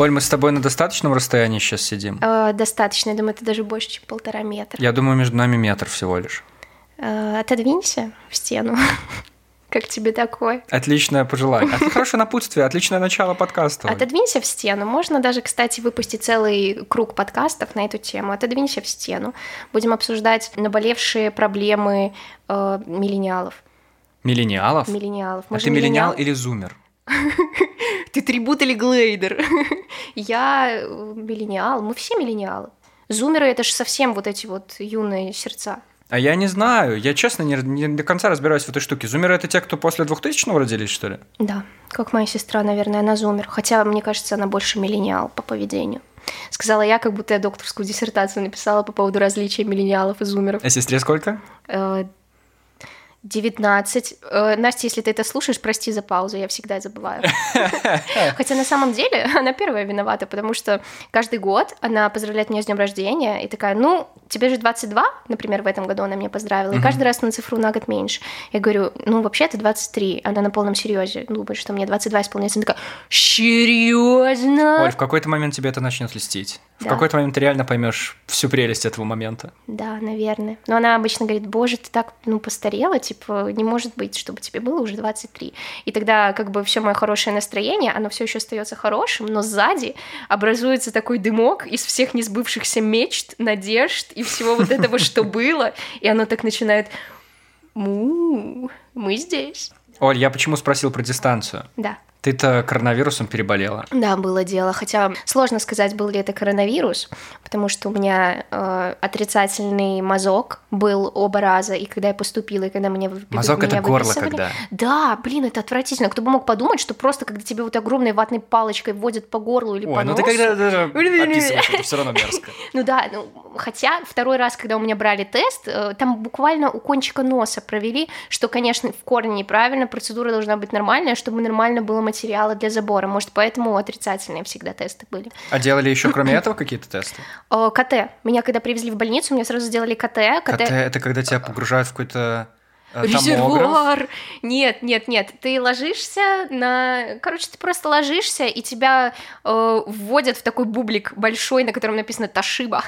Оль, мы с тобой на достаточном расстоянии сейчас сидим? Э, достаточно, я думаю, это даже больше, чем полтора метра. Я думаю, между нами метр всего лишь. Э, отодвинься в стену. Как тебе такое? Отличное пожелание. Это хорошее напутствие, отличное начало подкаста. Отодвинься в стену. Можно даже, кстати, выпустить целый круг подкастов на эту тему. Отодвинься в стену. Будем обсуждать наболевшие проблемы э, миллениалов. Миллениалов? Миллениалов. А ты миллениал или зумер? Ты трибут или глейдер? Я э, миллениал. Мы все миллениалы. Зумеры — это же совсем вот эти вот юные сердца. А я не знаю. Я, честно, не, не до конца разбираюсь в этой штуке. Зумеры — это те, кто после 2000-го родились, что ли? Да, как моя сестра, наверное, она зумер. Хотя, мне кажется, она больше миллениал по поведению. Сказала я, как будто я докторскую диссертацию написала по поводу различия миллениалов и зумеров. А сестре сколько? Э, 19. Э, Настя, если ты это слушаешь, прости за паузу, я всегда забываю. Хотя на самом деле она первая виновата, потому что каждый год она поздравляет меня с днем рождения и такая, ну, тебе же 22, например, в этом году она меня поздравила, и каждый раз на цифру на год меньше. Я говорю, ну, вообще это 23. Она на полном серьезе думает, что мне 22 исполняется. Она такая, серьезно? Оль, в какой-то момент тебе это начнет льстить. В Да. какой-то момент ты реально поймешь всю прелесть этого момента. Да, наверное. Но она обычно говорит, боже, ты так, ну, постарела, типа, не может быть, чтобы тебе было уже 23. И тогда, как бы, все мое хорошее настроение, оно все еще остается хорошим, но сзади образуется такой дымок из всех несбывшихся мечт, надежд и всего вот этого, что было, и оно так начинает «Му, мы здесь». Оль, я почему спросил про дистанцию? Да. Ты-то коронавирусом переболела. Да, было дело. Хотя сложно сказать, был ли это коронавирус, потому что у меня э, отрицательный мазок был оба раза, и когда я поступила, и когда мне Мазок — это меня горло, выписывали. когда. Да, блин, это отвратительно. Кто бы мог подумать, что просто когда тебе вот огромной ватной палочкой вводят по горлу или по Ой, ну ты носу- когда даже описываешь, это все равно мерзко. ну да, ну, хотя второй раз, когда у меня брали тест, э, там буквально у кончика носа провели, что, конечно, в корне неправильно, процедура должна быть нормальная, чтобы нормально было материала для забора. Может, поэтому отрицательные всегда тесты были. А делали еще кроме этого какие-то тесты? КТ. Меня когда привезли в больницу, мне сразу сделали КТ. КТ — это когда тебя погружают в какой-то. Резервуар. Нет, нет, нет. Ты ложишься на... Короче, ты просто ложишься, и тебя э, вводят в такой бублик большой, на котором написано Ташиба.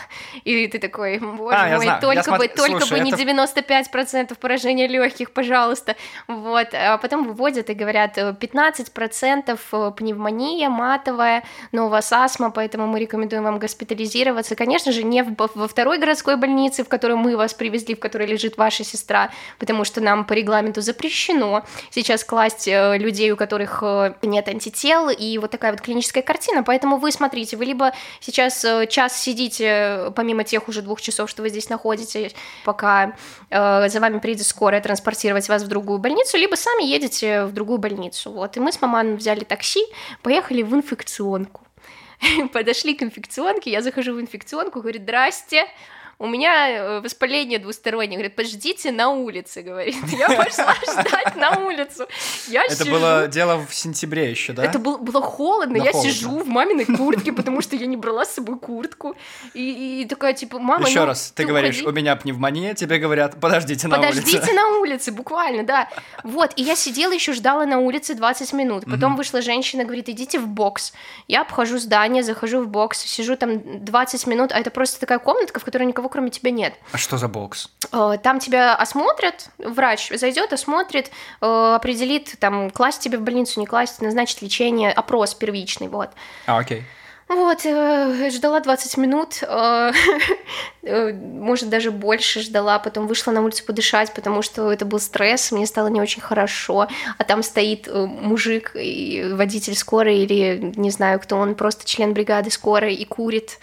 И ты такой, боже А, мой. Я только бы, смотр- только слушай, бы не это- 95% поражения легких, пожалуйста. Вот. А потом выводят и говорят, э, 15% пневмония матовая, но у вас астма, поэтому мы рекомендуем вам госпитализироваться. Конечно же, не в- во второй городской больнице, в которую мы вас привезли, в которой лежит ваша сестра, потому что нам по регламенту запрещено сейчас класть э, людей, у которых э, нет антител, и вот такая вот клиническая картина. Поэтому вы смотрите, вы либо сейчас э, час сидите, помимо тех уже двух часов, что вы здесь находитесь, пока за вами приедет скорая транспортировать вас в другую больницу, либо сами едете в другую больницу. Вот. И мы с маманом взяли такси, поехали в инфекционку. Подошли к инфекционке, я захожу в инфекционку, говорит, здрасте, у меня э, воспаление двустороннее. Говорит, подождите на улице, говорит. Я пошла ждать на улицу. Я Это сижу. было дело в сентябре еще, да? Это был- было холодно, Да, я холодно. сижу в маминой куртке, потому что я не брала с собой куртку. И, и такая, типа, мама, Еще ну, раз, ты, говоришь, уходи. у меня пневмония, тебе говорят, подождите на Подождите улице. на улице, буквально, да. Вот, и я сидела еще ждала на улице 20 минут. Потом вышла женщина, говорит, идите в бокс. Я обхожу здание, захожу в бокс, сижу там 20 минут, а это просто такая комнатка, в которой никого кроме тебя нет. А что за бокс? Э, Там тебя осмотрят, врач зайдет, осмотрит, э, определит, там, класть тебя в больницу, не класть, назначит лечение, опрос первичный, вот. А, окей. Вот, э, ждала 20 минут, э, э, может, даже больше ждала, потом вышла на улицу подышать, потому что это был стресс, мне стало не очень хорошо, а там стоит мужик, водитель скорой, или не знаю, кто он, просто член бригады скорой, и курит.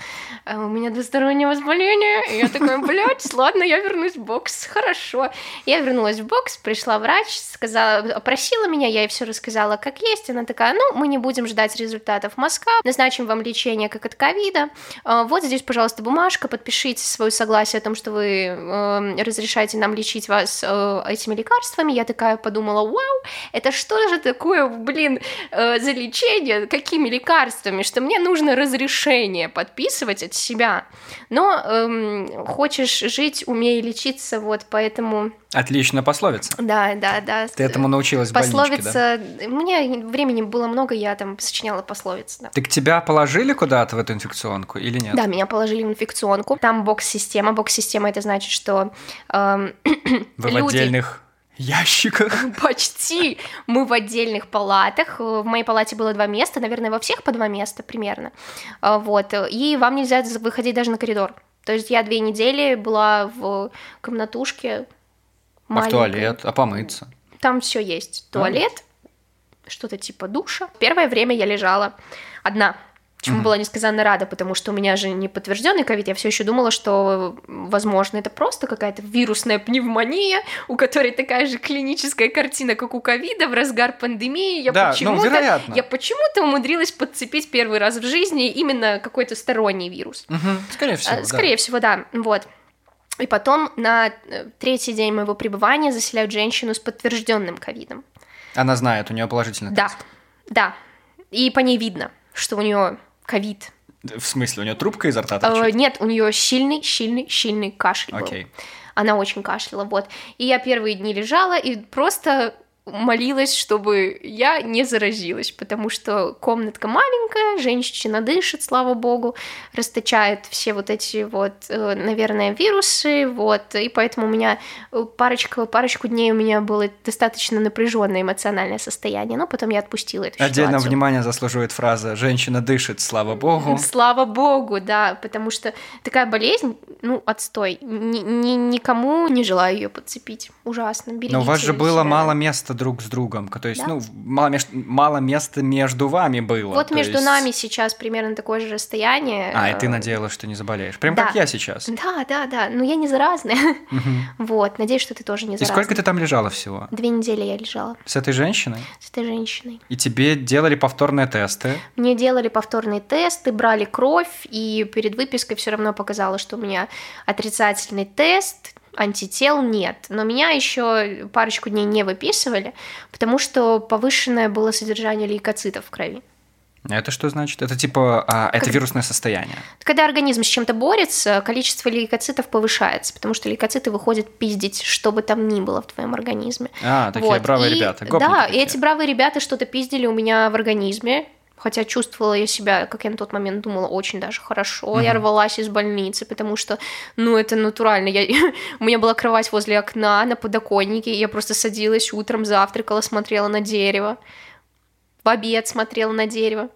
А у меня двустороннее воспаление, и я такая, блядь, ладно, я вернусь в бокс, хорошо. Я вернулась в бокс, пришла врач, сказала, опросила меня, я ей все рассказала, как есть, она такая, ну, мы не будем ждать результатов мазка, назначим вам лечение как от ковида, А, вот здесь, пожалуйста, бумажка, подпишите свое согласие о том, что вы э, разрешаете нам лечить вас э, этими лекарствами. Я такая подумала, вау, это что же такое, блин, э, за лечение, какими лекарствами, что мне нужно разрешение подписывать от себя. Но эм, хочешь жить, умей лечиться, вот поэтому Отлично, пословица. Да, да, да. Ты этому научилась в больничке, да? Пословица... Меня времени было много, я там сочиняла пословицы, да. Так тебя положили куда-то в эту инфекционку или нет? Да, меня положили в инфекционку. Там бокс-система. Бокс-система это значит, что эм, Вы в люди- отдельных ящиках. Почти. Мы в отдельных палатах. В моей палате было два места, наверное, во всех по два места примерно. А, Вот. И вам нельзя выходить даже на коридор. То есть я две недели была в комнатушке А в маленькой. туалет, а помыться? Там все есть. Туалет, что-то типа душа. Первое время я лежала одна. Чему была несказанно рада, потому что у меня же не подтвержденный ковид, я все еще думала, что, возможно, это просто какая-то вирусная пневмония, у которой такая же клиническая картина, как у ковида в разгар пандемии. Я Да, ну, почему-то, вероятно. я почему-то умудрилась подцепить первый раз в жизни именно какой-то сторонний вирус. Мгм, Скорее всего, А, да. Скорее всего, да. Вот. И потом на э, третий день моего пребывания заселяют женщину с подтвержденным ковидом. Она знает, у нее положительный Да, тест. да. И по ней видно, что у нее ковид. В смысле, у нее трубка изо рта Э, торчит? Нет, у нее сильный, сильный, сильный кашель был. Окей. Она очень кашляла, вот. И я первые дни лежала и просто молилась, чтобы я не заразилась, потому что комнатка маленькая, женщина дышит, слава богу, расточает все вот эти вот, э, наверное, вирусы, вот, и поэтому у меня э, парочку, парочку дней у меня было достаточно напряженное эмоциональное состояние, но потом я отпустила эту Отдельно ситуацию. внимание заслуживает фраза «женщина дышит, слава богу». Слава богу, да, потому что такая болезнь, ну, отстой. Ни- ни- никому не желаю ее подцепить. Ужасно. Берегите Но у вас же было себя. мало места друг с другом. То есть, Да. ну, мало, мало места между вами было. Вот между есть- нами сейчас примерно такое же расстояние. А, и ты Э, надеялась, что не заболеешь. Прям да. как я сейчас. Да, да, да. Но я не заразная. Вот. Надеюсь, что ты тоже не И заразная. сколько ты там лежала всего? Две недели я лежала С этой женщиной? с этой женщиной. И тебе делали повторные тесты? Мне делали повторные тесты, брали кровь, и перед выпиской все равно показало, что у меня отрицательный тест, антител нет. Но меня еще парочку дней не выписывали, потому что повышенное было содержание лейкоцитов в крови. Это что значит? Это типа, а, это Как- вирусное состояние. Когда организм с чем-то борется, количество лейкоцитов повышается, потому что лейкоциты выходят пиздить, что бы там ни было в твоем организме. А, такие Вот, бравые и- ребята. Да, гопники и такие. эти бравые ребята что-то пиздили у меня в организме. Хотя чувствовала я себя, как я на тот момент думала, очень даже хорошо. Я Мгм. рвалась из больницы, потому что, ну, это натурально. Я... у меня была кровать возле окна на подоконнике, я просто садилась утром, завтракала, смотрела на дерево. В обед смотрела на дерево.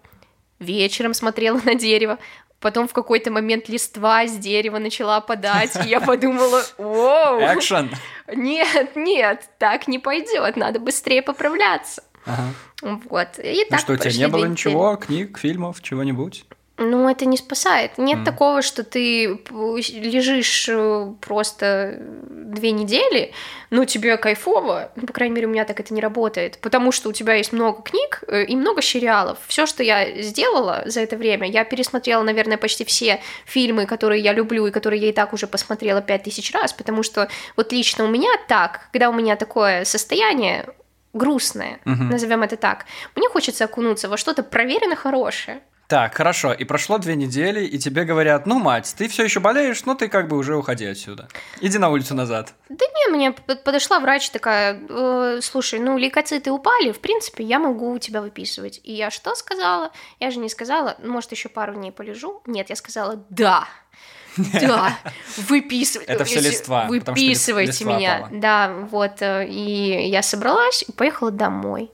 Вечером смотрела на дерево. Потом в какой-то момент листва с дерева начала опадать, и я подумала, воу, Экшен! нет, нет, так не пойдет, надо быстрее поправляться. Ага. Вот. И Ну так что, у тебя не было ничего, книг, фильмов, чего-нибудь? Ну, это не спасает. Нет Мгм. такого, что ты лежишь э, просто две недели, но тебе кайфово. Ну, по крайней мере, у меня так это не работает. Потому что у тебя есть много книг э, и много сериалов. Все, что я сделала за это время, я пересмотрела, наверное, почти все фильмы, которые я люблю и которые я и так уже посмотрела пять тысяч раз, потому что вот лично у меня так, когда у меня такое состояние грустное, Мгм. назовем это так, мне хочется окунуться во что-то проверенно хорошее. Так, хорошо. И прошло две недели, и тебе говорят, ну, мать, ты все еще болеешь, но ты как бы уже уходи отсюда. Иди на улицу назад. Да не, мне подошла врач такая, «Э, слушай, ну лейкоциты упали, в принципе, я могу тебя выписывать. И я что сказала? Я же не сказала, «Ну, может, еще пару дней полежу. Нет, я сказала, да, да, выписывайте. Это всё листва, Выписывайте меня. Да, вот. э, И я собралась и поехала домой.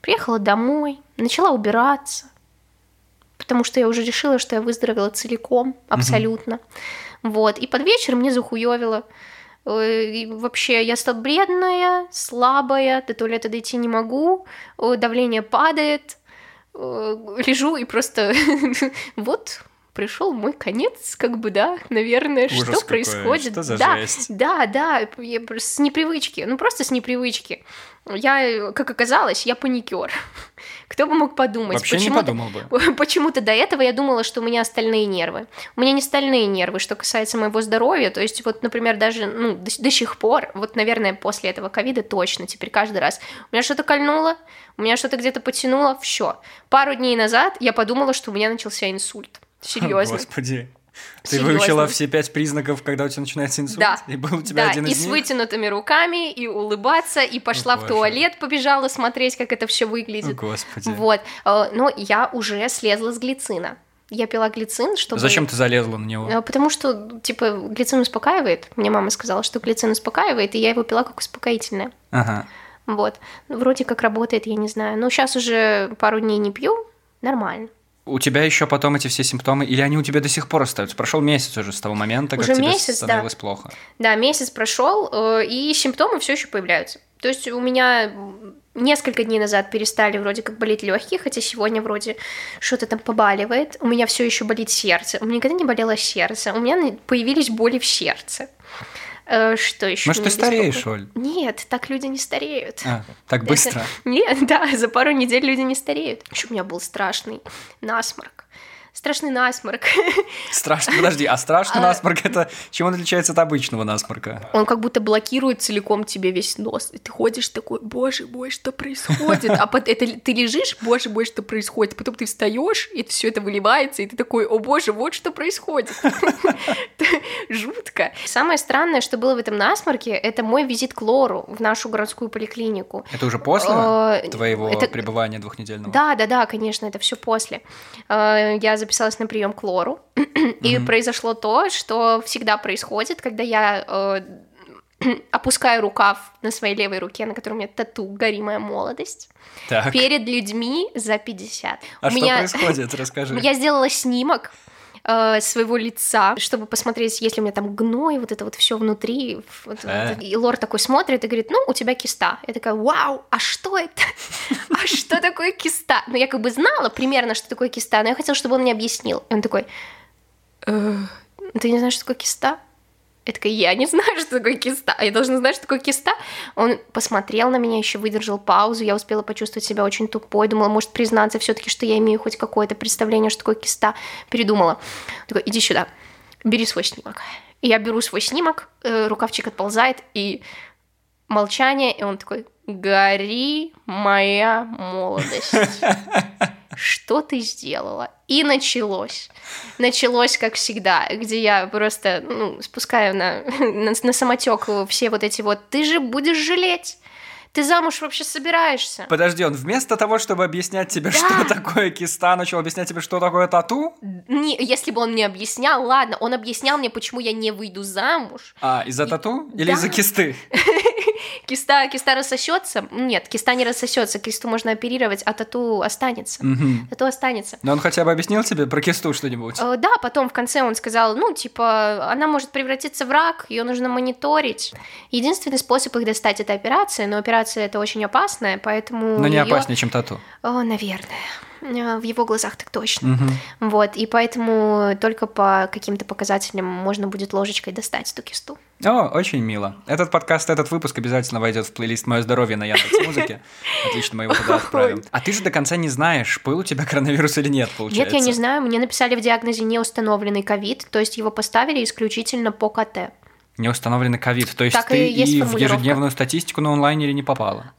Приехала домой, начала убираться, потому что я уже решила, что я выздоровела целиком, абсолютно. Вот. И под вечер мне захуёвило. Э, и вообще, я стала бледная, слабая, до туалета дойти не могу, э, давление падает, лежу и просто вот пришел мой конец, как бы, да, наверное, Ужас что какой, происходит. что за да, жесть. да, да, я с непривычки, ну просто с непривычки. Я, как оказалось, я паникер. Кто бы мог подумать? Вообще не Почему-то- подумал бы. Почему-то до этого я думала, что у меня стальные нервы. У меня не стальные нервы, что касается моего здоровья. То есть, вот, например, даже ну, до, до сих пор, вот, наверное, после этого ковида точно, теперь каждый раз, у меня что-то кольнуло, у меня что-то где-то потянуло, все. Пару дней назад я подумала, что у меня начался инсульт. Серьезно. Господи. Ты выучила все пять признаков, когда у тебя начинается инсульт? Да. И был у тебя да, один и из с них? вытянутыми руками, и улыбаться, и пошла в боже. туалет, побежала смотреть, как это все О, выглядит. Господи. Вот. Э, Но я уже слезла с глицина. Я пила глицин, чтобы... Зачем ты залезла на него? Э, Потому что, типа, глицин успокаивает. Мне мама сказала, что глицин успокаивает, и я его пила как успокоительное. Ага. Вот. Вроде как работает, я не знаю. Но сейчас уже пару дней не пью, нормально. У тебя еще потом эти все симптомы, или они у тебя до сих пор остаются? Прошел месяц уже с того момента, как Уже тебе месяц, да. становилось плохо. Да, месяц прошел, э, и симптомы все еще появляются. То есть у меня несколько дней назад перестали вроде как болеть легкие, хотя сегодня вроде что-то там побаливает. У меня все еще болит сердце. У меня никогда не болело сердце. У меня появились боли в сердце. Э, Что еще? Может, ты стареешь, Оль? Нет, так люди не стареют. А, так Это- быстро? Нет, да, за пару недель люди не стареют. Еще у меня был страшный насморк. Страшный насморк. Страшно, подожди, а страшный А- насморк это чем он отличается от обычного насморка? Он как будто блокирует целиком тебе весь нос. И ты ходишь такой, боже мой, что происходит? А под это ты лежишь, боже мой, что происходит? Потом ты встаешь, и все это выливается, и ты такой, о боже, вот что происходит. Жутко. Самое странное, что было в этом насморке, это мой визит к Лору в нашу городскую поликлинику. Это уже после Э, твоего пребывания двухнедельного? Да, да, да, конечно, это все после. Э, Я записалась на прием к Лору, и Мгм. произошло то, что всегда происходит, когда я э, опускаю рукав на своей левой руке, на которой у меня тату «Горимая молодость», Так, перед людьми за 50. а у что меня... происходит? Расскажи. Я сделала снимок э, своего лица, чтобы посмотреть, есть ли у меня там гной, вот это вот все внутри. Вот- Э. вот. И Лор такой смотрит и говорит, ну, у тебя киста. Я такая, вау, а что это? А что такое киста? Ну, я как бы знала примерно, что такое киста, но я хотела, чтобы он мне объяснил. И он такой, «Э, ты не знаешь, что такое киста? Я такая, я не знаю, что такое киста. А я должна знать, что такое киста. Он посмотрел на меня, еще выдержал паузу. Я успела почувствовать себя очень тупой. Думала, может признаться все-таки, что я имею хоть какое-то представление, что такое киста. Передумала. Такой, иди сюда, бери свой снимок. И я беру свой снимок, э, рукавчик отползает, и молчание, и он такой, гори моя молодость. Что ты сделала? И началось. Началось, как всегда, где я просто ну, спускаю на, на, на самотек все вот эти вот «ты же будешь жалеть». Ты замуж вообще собираешься? Подожди, он вместо того, чтобы объяснять тебе, что такое киста, начал объяснять тебе, что такое тату? Не, если бы он мне объяснял, ладно, он объяснял мне, почему я не выйду замуж. А, из-за тату? Или Да. из-за кисты? Киста, киста рассосется? Нет, киста не рассосется, кисту можно оперировать, а тату останется. Мгм. Тату останется. Но он хотя бы объяснил тебе про кисту что-нибудь? Э, Да, потом в конце он сказал, ну, типа, она может превратиться в рак, ее нужно мониторить. Единственный способ их достать это операция, но операция это очень опасная, поэтому. Но не её- опаснее, чем тату. О, наверное. Э, В его глазах так точно. Мгм. Вот, и поэтому только по каким-то показателям можно будет ложечкой достать эту кисту. О, очень мило. Этот подкаст, этот выпуск обязательно войдет в плейлист «Мое здоровье» на Яндекс.Музыке. Отлично, мы его туда отправим. А ты же до конца не знаешь, был у тебя коронавирус или нет, получается. Нет, я не знаю, мне написали в диагнозе неустановленный ковид, то есть его поставили исключительно по КТ. Не установленный ковид. То есть Так ты и есть и в ежедневную статистику на онлайнере не попала.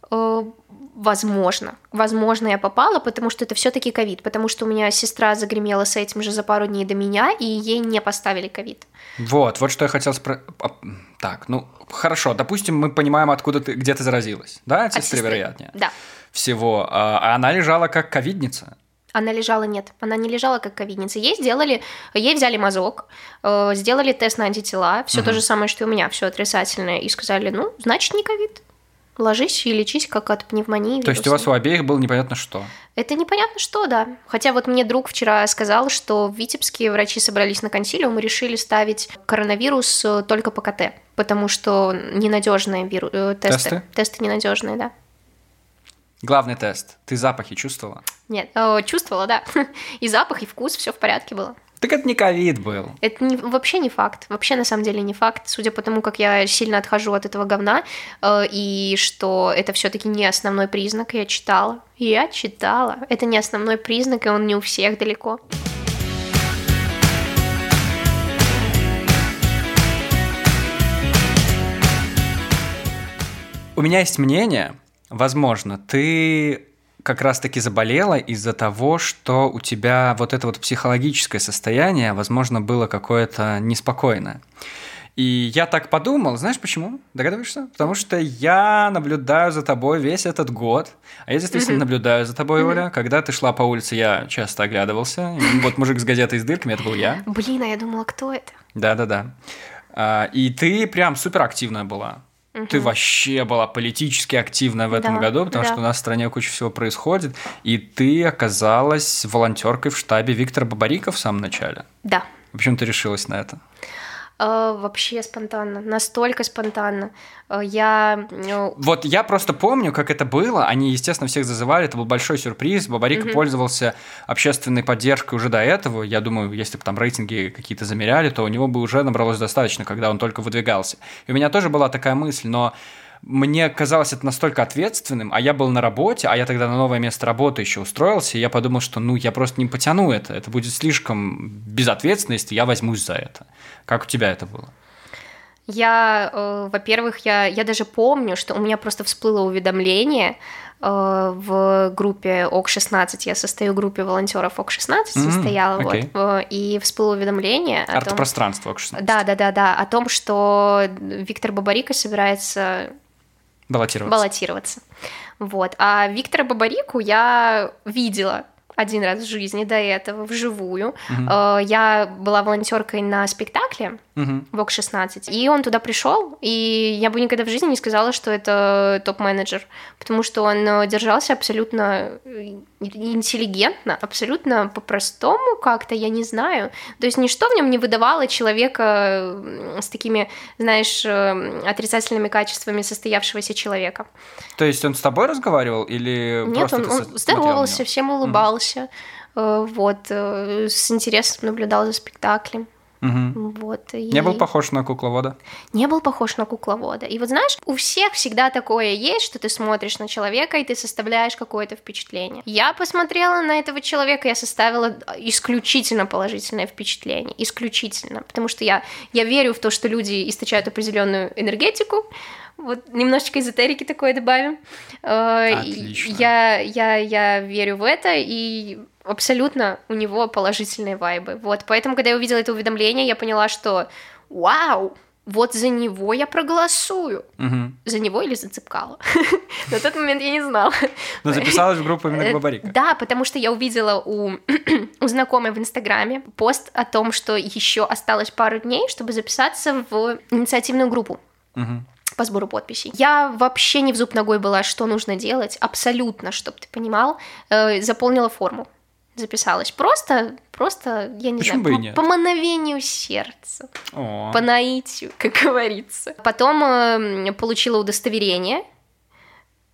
Возможно. Возможно, я попала, потому что это все-таки ковид, потому что у меня сестра загремела с этим же за пару дней до меня, и ей не поставили ковид. Вот, вот что я хотел спросить. Так, ну, хорошо, допустим, мы понимаем, откуда ты, где ты заразилась. Да, от От сестры, сестры. вероятнее. Да. Всего. А а она лежала как ковидница. Она лежала, нет, она не лежала как ковидница. Ей сделали, ей взяли мазок, э, сделали тест на антитела, все то же самое, что и у меня, все отрицательное, и сказали, ну, значит, не ковид. Ложись и лечись как от пневмонии. То есть у вас вирусной». у обеих было непонятно что. Это непонятно что, да. Хотя вот мне друг вчера сказал, что в Витебске врачи собрались на консилиум и решили ставить коронавирус э, только по КТ, потому что ненадежные виру... э, тесты. Тесты? Тесты ненадежные, да. Главный тест. Ты запахи чувствовала? Нет, э, чувствовала, да. И запах, и вкус, все в порядке было. Так это не ковид был. Это не- вообще не факт. Вообще на самом деле не факт. Судя по тому, как я сильно отхожу от этого говна, э, и что это все-таки не основной признак, я читала. Я читала. Это не основной признак, и он не у всех далеко. У меня есть мнение, возможно, ты как раз-таки заболела из-за того, что у тебя вот это вот психологическое состояние, возможно, было какое-то неспокойное. И я так подумал, знаешь почему? Догадываешься? Потому что я наблюдаю за тобой весь этот год. А я действительно mm-hmm. наблюдаю за тобой, mm-hmm. Оля. Когда ты шла по улице, я часто оглядывался. И вот мужик с газетой с дырками, это был я. Блин, а я думала, кто это? Да-да-да. А, и ты прям супер активная была. Угу. Ты вообще была политически активная в этом да, году, потому да. что у нас в стране куча всего происходит, и ты оказалась волонтеркой в штабе Виктора Бабарика в самом начале. Да. Почему ты решилась на это? Э, вообще спонтанно, настолько спонтанно. Э, я... Э, вот я просто помню, как это было. Они, естественно, всех зазывали. Это был большой сюрприз. Бабарик угу. пользовался общественной поддержкой уже до этого. Я думаю, если бы там рейтинги какие-то замеряли, то у него бы уже набралось достаточно, когда он только выдвигался. И у меня тоже была такая мысль, но мне казалось это настолько ответственным, а я был на работе, а я тогда на новое место работы еще устроился, и я подумал, что ну я просто не потяну это, это будет слишком безответственность, и я возьмусь за это. Как у тебя это было? Я, э, во-первых, я, я даже помню, что у меня просто всплыло уведомление э, в группе ОК-16, я состою в группе волонтеров ОК-16, mm-hmm, состояла, okay. вот, э, и всплыло уведомление о Арт-пространство ОК-16. Да, да, да, да, о том, что Виктор Бабарика собирается Баллотироваться. Баллотироваться. Вот. А Виктора Бабарику я видела один раз в жизни до этого, вживую. Uh-huh. Я была волонтеркой на спектакле uh-huh. ВОК 16, и он туда пришел, и я бы никогда в жизни не сказала, что это топ-менеджер, потому что он э, держался абсолютно э, интеллигентно, абсолютно по-простому как-то, я не знаю. То есть ничто в нем не выдавало человека с такими, знаешь, отрицательными качествами состоявшегося человека. То есть он с тобой разговаривал или Нет, он, он здоровался, всем улыбался, mm. вот, э, с интересом наблюдал за спектаклем. Угу. Вот, и... Не был похож на кукловода? Не был похож на кукловода. И вот знаешь, у всех всегда такое есть, что ты смотришь на человека, и ты составляешь какое-то впечатление. Я посмотрела на этого человека, я составила исключительно положительное впечатление. Исключительно. Потому что я, я верю в то, что люди источают определенную энергетику, вот немножечко эзотерики такое добавим. Э, Отлично. Я, я, я верю в это, и абсолютно у него положительные вайбы. Вот, поэтому, когда я увидела это уведомление, я поняла, что вау, вот за него я проголосую. Угу. За него или за Цыпкала? На тот момент я не знала. Но записалась в группу именно Бабарика. Да, потому что я увидела у, у знакомой в Инстаграме пост о том, что еще осталось пару дней, чтобы записаться в инициативную группу. Угу по сбору подписей. Я вообще не в зуб ногой была, что нужно делать, абсолютно, чтобы ты понимал. Э, заполнила форму, записалась. Просто, просто, я не Почему знаю, по, по мановению сердца, О. по наитию, как говорится. Потом э, получила удостоверение,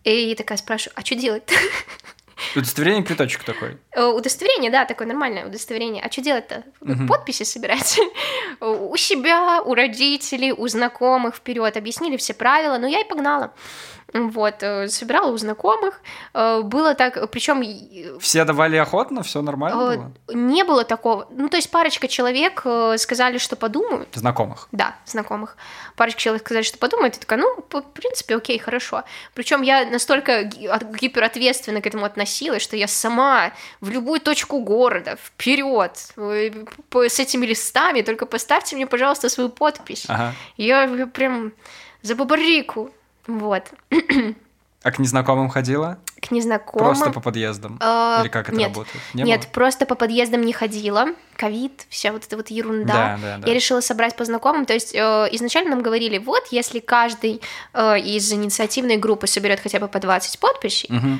и такая спрашиваю, а что делать Удостоверение квиточек такой. Э, удостоверение, да, такое нормальное удостоверение. А что делать-то? Угу. Подписи собирать? у себя, у родителей, у знакомых вперед. Объяснили все правила, но я и погнала. Вот, э, собирала у знакомых. Э, было так, причем... Все давали охотно, все нормально было? Не было такого. Ну, то есть парочка человек сказали, что подумают. Знакомых? Да, знакомых. Парочка человек сказали, что подумают. И такая, ну, в принципе, окей, хорошо. Причем я настолько гиперответственно к этому относилась, что я сама в любую точку города, вперед, с этими листами, только поставьте мне, пожалуйста, свою подпись. Ага. Я прям за бабарику. Вот. А к незнакомым ходила? К незнакомым. Просто по подъездам? Э, Или как это нет, работает? Не нет, было? просто по подъездам не ходила. Ковид, вся вот эта вот ерунда. Да, да, да. Я решила собрать по знакомым. То есть э, изначально нам говорили, вот, если каждый э, из инициативной группы соберет хотя бы по 20 подписей, угу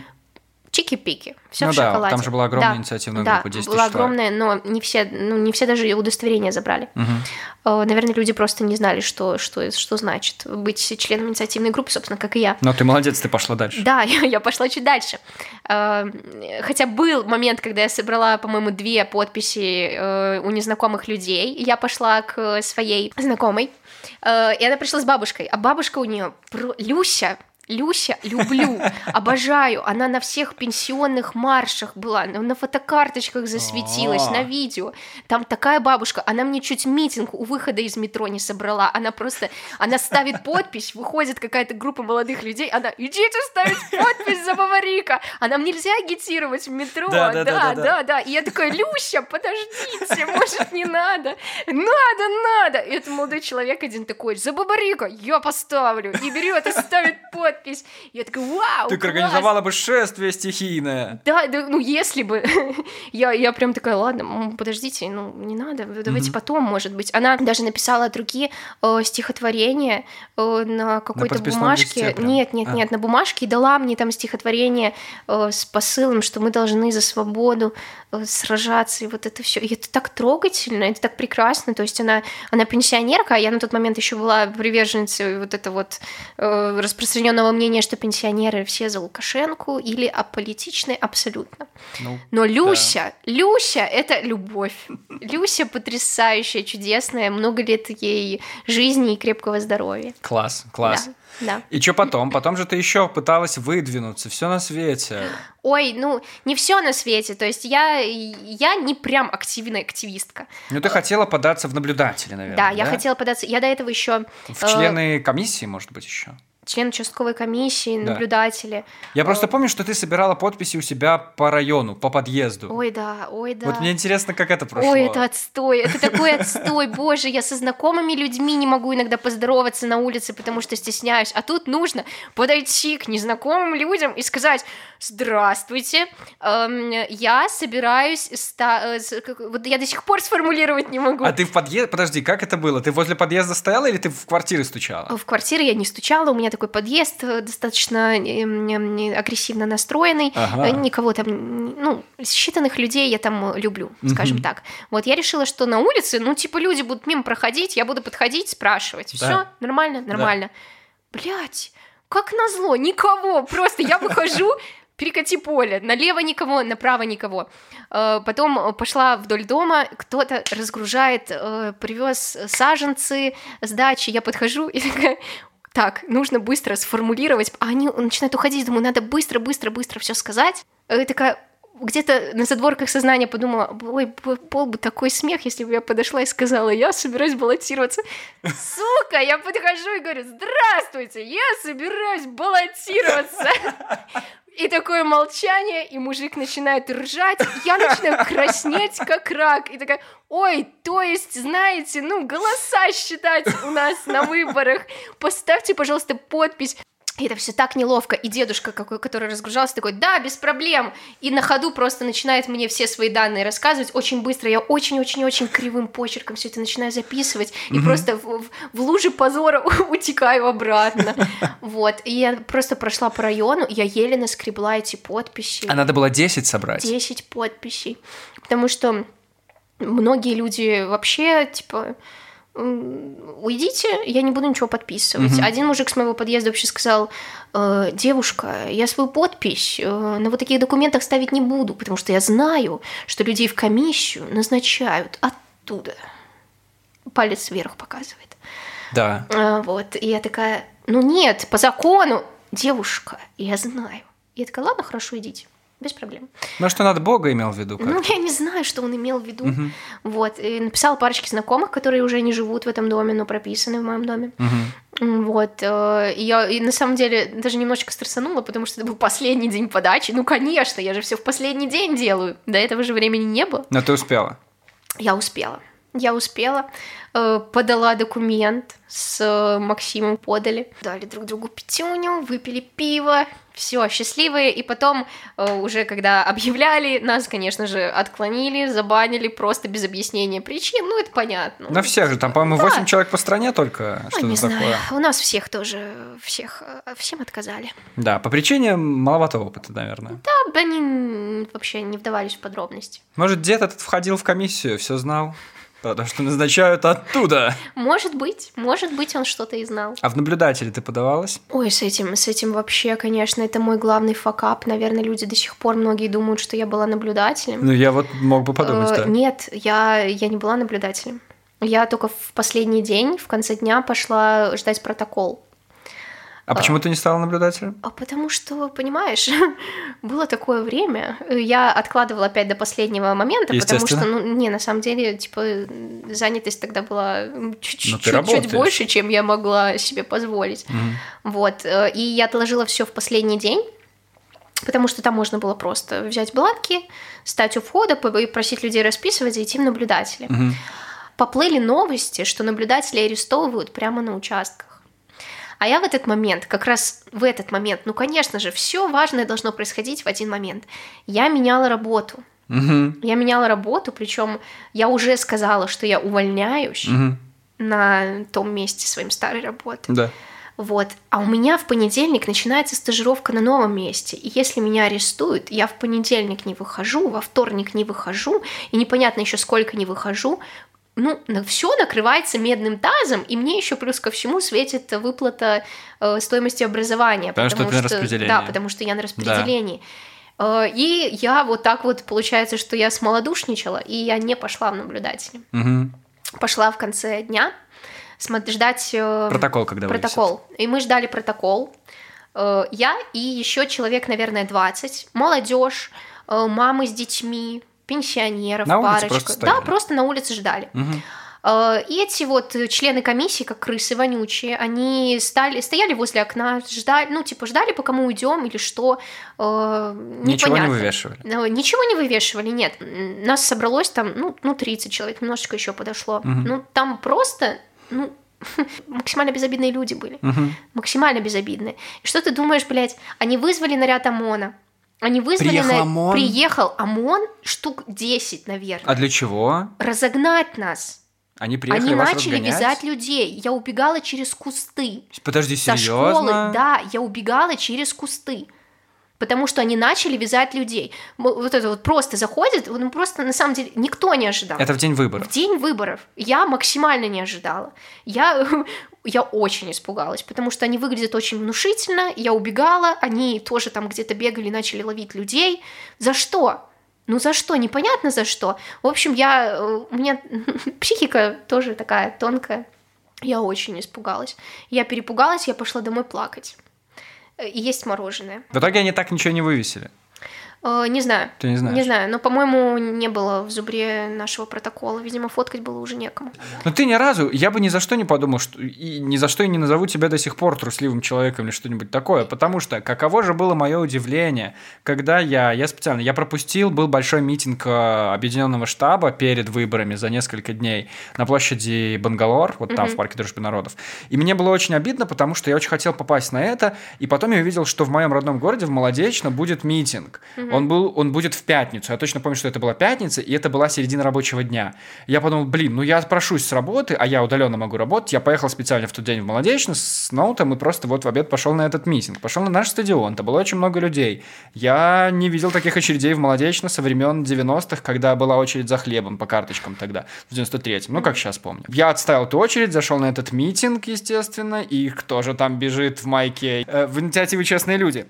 чики-пики, все ну в да, шоколаде. там же была огромная да, инициативная да, группа, 10 была огромная, но не все, ну, не все даже удостоверения забрали. Угу. Наверное, люди просто не знали, что, что, что значит быть членом инициативной группы, собственно, как и я. Но ты молодец, ты пошла дальше. Да, я, я пошла чуть дальше. Э, хотя был момент, когда я собрала, по-моему, две подписи э, у незнакомых людей, я пошла к своей знакомой, и она пришла с бабушкой, а бабушка у нее Люся Люся люблю, обожаю. Она на всех пенсионных маршах была, на фотокарточках засветилась, на видео. Там такая бабушка, она мне чуть митинг у выхода из метро не собрала. Она просто, она ставит подпись, выходит какая-то группа молодых людей, она, идите ставить подпись за Баварика. А нам нельзя агитировать в метро. Да, да, да, да, да. да. И я такая, Люся, подождите, может, не надо? Надо, надо. И этот молодой человек один такой, за Бабарика я поставлю. И берет и ставит подпись подпись. Я такая, вау, Ты класс! организовала бы шествие стихийное. Да, да, ну если бы. я, я прям такая, ладно, подождите, ну не надо, давайте mm-hmm. потом, может быть. Она даже написала от руки э, стихотворение э, на какой-то бумажке. Нет, нет, а. нет, на бумажке и дала мне там стихотворение э, с посылом, что мы должны за свободу э, сражаться, и вот это все. И это так трогательно, это так прекрасно. То есть она, она пенсионерка, а я на тот момент еще была приверженницей вот это вот э, распространенного общественного мнения, что пенсионеры все за Лукашенко или аполитичны абсолютно. Ну, Но Люся, да. Люся — это любовь. Люся потрясающая, чудесная, много лет ей жизни и крепкого здоровья. Класс, класс. Да. Да. И что потом? Потом же ты еще пыталась выдвинуться, все на свете. Ой, ну не все на свете. То есть я, я не прям активная активистка. Ну ты хотела податься в наблюдатели, наверное. Да, да? я хотела податься. Я до этого еще. В члены э... комиссии, может быть, еще член участковой комиссии, наблюдатели. Да. Я просто помню, что ты собирала подписи у себя по району, по подъезду. Ой, да, ой, да. Вот мне интересно, как это прошло. Ой, это отстой, это такой отстой, боже, я со знакомыми людьми не могу иногда поздороваться на улице, потому что стесняюсь, а тут нужно подойти к незнакомым людям и сказать «Здравствуйте, эм, я собираюсь...» ста... Э, вот я до сих пор сформулировать не могу. А ты в подъезд... Подожди, как это было? Ты возле подъезда стояла или ты в квартире стучала? В квартире я не стучала, у меня такой подъезд э, достаточно агрессивно настроенный, ага. Э, никого там, ну, считанных людей я там люблю, скажем угу. так. Вот я решила, что на улице, ну, типа, люди будут мимо проходить, я буду подходить, спрашивать. Да. Все нормально, нормально. Да. Блять, как назло, никого, просто я выхожу, перекати поле, налево никого, направо никого. Э, потом пошла вдоль дома, кто-то разгружает, привез саженцы с дачи, я подхожу и такая, так, нужно быстро сформулировать, а они начинают уходить, думаю, надо быстро, быстро, быстро все сказать. И такая, где-то на задворках сознания подумала, ой, был бы такой смех, если бы я подошла и сказала, я собираюсь баллотироваться. Сука, я подхожу и говорю, здравствуйте, я собираюсь баллотироваться. И такое молчание, и мужик начинает ржать, я начинаю краснеть, как рак, и такая, ой, то есть, знаете, ну, голоса считать у нас на выборах, поставьте, пожалуйста, подпись. И это все так неловко. И дедушка, какой, который разгружался, такой, да, без проблем. И на ходу просто начинает мне все свои данные рассказывать очень быстро. Я очень-очень-очень кривым почерком все это начинаю записывать. И mm-hmm. просто в, в, в луже позора утекаю обратно. Вот. И я просто прошла по району, я еле наскребла эти подписи. А надо было 10 собрать? 10 подписей. Потому что многие люди вообще, типа уйдите, я не буду ничего подписывать. Угу. Один мужик с моего подъезда вообще сказал, э, девушка, я свою подпись э, на вот таких документах ставить не буду, потому что я знаю, что людей в комиссию назначают оттуда. Палец вверх показывает. Да. Э, вот, и я такая, ну нет, по закону, девушка, я знаю. Я такая, ладно, хорошо, идите без проблем. Ну, что надо Бога имел в виду? Ну, я не знаю, что он имел в виду. Угу. Вот. И написал парочке знакомых, которые уже не живут в этом доме, но прописаны в моем доме. Угу. Вот. Э, и я и на самом деле даже немножечко стрессанула, потому что это был последний день подачи. Ну, конечно, я же все в последний день делаю. До этого же времени не было. Но ты успела. Я успела. Я успела, э, подала документ с э, Максимом, подали, дали друг другу пятюню, выпили пиво, все, счастливые, и потом э, уже когда объявляли, нас, конечно же, отклонили, забанили просто без объяснения причин, ну это понятно. На всех же, там, по-моему, 8 да. человек по стране только, что то такое. Знаю. У нас всех тоже, всех, всем отказали. Да, по причине маловато опыта, наверное. Да, они вообще не вдавались в подробности. Может, дед этот входил в комиссию, все знал? Потому что назначают оттуда. Может быть, может быть, он что-то и знал. А в наблюдатели ты подавалась? Ой, с этим, с этим вообще, конечно, это мой главный факап. Наверное, люди до сих пор многие думают, что я была наблюдателем. Ну, я вот мог бы подумать, э, да. Нет, я, я не была наблюдателем. Я только в последний день, в конце дня, пошла ждать протокол. А почему ты не стала наблюдателем? А потому что, понимаешь, было такое время, я откладывала опять до последнего момента, потому что, ну, не, на самом деле, типа, занятость тогда была чуть-чуть больше, чем я могла себе позволить. Угу. Вот, э, и я отложила все в последний день, потому что там можно было просто взять бланки, стать у входа, просить людей расписывать и идти в наблюдатели. Угу. Поплыли новости, что наблюдатели арестовывают прямо на участках. А я в этот момент, как раз в этот момент, ну, конечно же, все важное должно происходить в один момент. Я меняла работу. Угу. Я меняла работу, причем я уже сказала, что я увольняюсь угу. на том месте своим старой работы. Да. Вот. А у меня в понедельник начинается стажировка на новом месте. И если меня арестуют, я в понедельник не выхожу, во вторник не выхожу, и непонятно еще сколько не выхожу, ну, все накрывается медным тазом, и мне еще плюс ко всему светит выплата э, стоимости образования. Потому, потому что, что ты на распределении. Да, потому что я на распределении. Да. Э, и я вот так вот, получается, что я смолодушничала, и я не пошла в наблюдатели. Угу. Пошла в конце дня ждать... Э, протокол когда Протокол. Вывесит. И мы ждали протокол. Э, я и еще человек, наверное, 20. Молодежь, э, мамы с детьми, пенсионеров, на парочка. Просто да, просто на улице ждали. Угу. И эти вот члены комиссии, как крысы вонючие, они стали, стояли возле окна, ждали, ну, типа, ждали, пока мы уйдем или что. Ничего не вывешивали. Ничего не вывешивали, нет. Нас собралось там, ну, ну 30 человек, немножечко еще подошло. Угу. Ну, там просто, ну, максимально безобидные люди были. Угу. Максимально безобидные. И что ты думаешь, блядь, они вызвали наряд ОМОНа, они вызвали... Приехал на... ОМОН? Приехал ОМОН штук 10, наверное. А для чего? Разогнать нас. Они приехали Они вас начали разгонять? вязать людей. Я убегала через кусты. Подожди, Со серьезно? школы, да, я убегала через кусты. Потому что они начали вязать людей. Вот это вот просто заходит, ну просто на самом деле никто не ожидал. Это в день выборов. В день выборов. Я максимально не ожидала. Я, я очень испугалась, потому что они выглядят очень внушительно. Я убегала, они тоже там где-то бегали, начали ловить людей. За что? Ну за что? Непонятно за что. В общем, я... У меня психика тоже такая тонкая. Я очень испугалась. Я перепугалась, я пошла домой плакать и есть мороженое. В итоге они так ничего не вывесили. Э, не знаю. Ты не знаешь? Не знаю, но, по-моему, не было в зубре нашего протокола. Видимо, фоткать было уже некому. Но ты ни разу, я бы ни за что не подумал, что и ни за что и не назову тебя до сих пор трусливым человеком или что-нибудь такое, потому что каково же было мое удивление, когда я, я специально, я пропустил, был большой митинг э, Объединенного штаба перед выборами за несколько дней на площади Бангалор, вот там, mm-hmm. в парке Дружбы народов. И мне было очень обидно, потому что я очень хотел попасть на это, и потом я увидел, что в моем родном городе, в Молодечно, будет митинг. Mm-hmm. Он, был, он будет в пятницу. Я точно помню, что это была пятница, и это была середина рабочего дня. Я подумал, блин, ну я прошусь с работы, а я удаленно могу работать. Я поехал специально в тот день в Молодечно с ноутом и просто вот в обед пошел на этот митинг. Пошел на наш стадион. Там было очень много людей. Я не видел таких очередей в Молодечно со времен 90-х, когда была очередь за хлебом по карточкам тогда, в 93-м. Ну, как сейчас помню. Я отставил эту очередь, зашел на этот митинг, естественно, и кто же там бежит в майке? Э, в инициативе «Честные люди».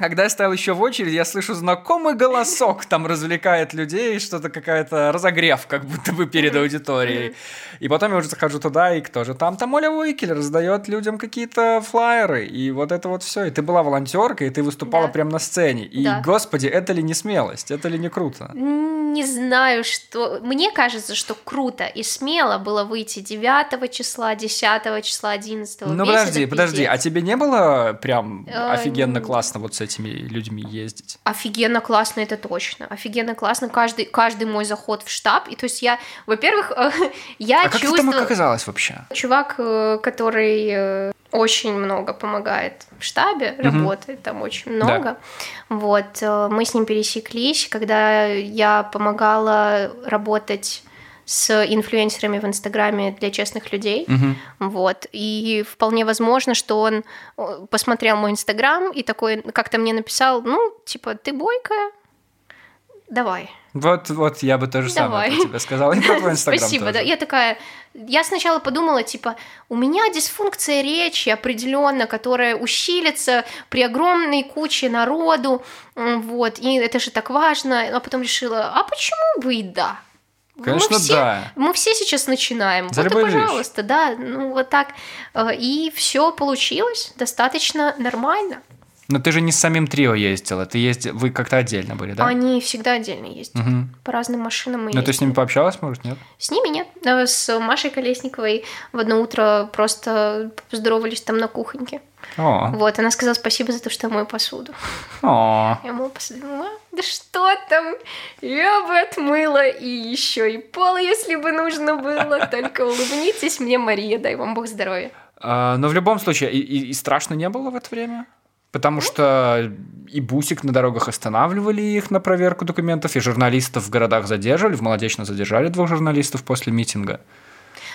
Когда я стоял еще в очереди, я слышу знакомый голосок, там развлекает людей, что-то какая-то разогрев, как будто бы перед аудиторией. И потом я уже захожу туда, и кто же там? Там Оля Уикель раздает людям какие-то флайеры, и вот это вот все. И ты была волонтеркой, и ты выступала да. прямо на сцене. И, да. господи, это ли не смелость, это ли не круто? Не знаю, что... Мне кажется, что круто и смело было выйти 9 числа, 10 числа, 11 Ну подожди, подожди, а тебе не было прям э, офигенно классно вот с? Этими людьми ездить. Офигенно классно, это точно. Офигенно классно. Каждый, каждый мой заход в штаб. И то есть я, во-первых, я а чувствую... как ты там оказалось вообще? Чувак, э, который э, очень много помогает в штабе, угу. работает там очень много. Да. Вот, э, мы с ним пересеклись, когда я помогала работать с инфлюенсерами в Инстаграме для честных людей. Угу. Вот. И вполне возможно, что он посмотрел мой Инстаграм и такой как-то мне написал, ну, типа, ты бойкая, давай. Вот, вот, я бы то же самое про тебя сказала. И про твой Инстаграм Спасибо, тоже. да. Я такая, я сначала подумала, типа, у меня дисфункция речи определенно, которая усилится при огромной куче народу, вот, и это же так важно. А потом решила, а почему бы и да? Конечно, мы все, да. Мы все сейчас начинаем. За вот и любую вещь. пожалуйста, да, ну вот так. Э, И все получилось достаточно нормально. Но ты же не с самим трио ездила, ты ездил, вы как-то отдельно были, да? Они всегда отдельно ездят. Мгм. По разным машинам мы Ну, ты с ними пообщалась, может, нет? С ними нет. Э, С Машей Колесниковой в одно утро просто поздоровались там на кухоньке. О, Вот, она сказала спасибо за то, что я мою посуду. о. Я мою посуду. Думаю, «А, да что там? Я бы отмыла и еще и пол, если бы нужно было. Только улыбнитесь мне, Мария, дай вам Бог здоровья. А, но в любом случае, и, и- и страшно не было в это время? Потому что и бусик на дорогах останавливали их на проверку документов, и журналистов в городах задерживали. В Молодечно задержали двух журналистов после митинга.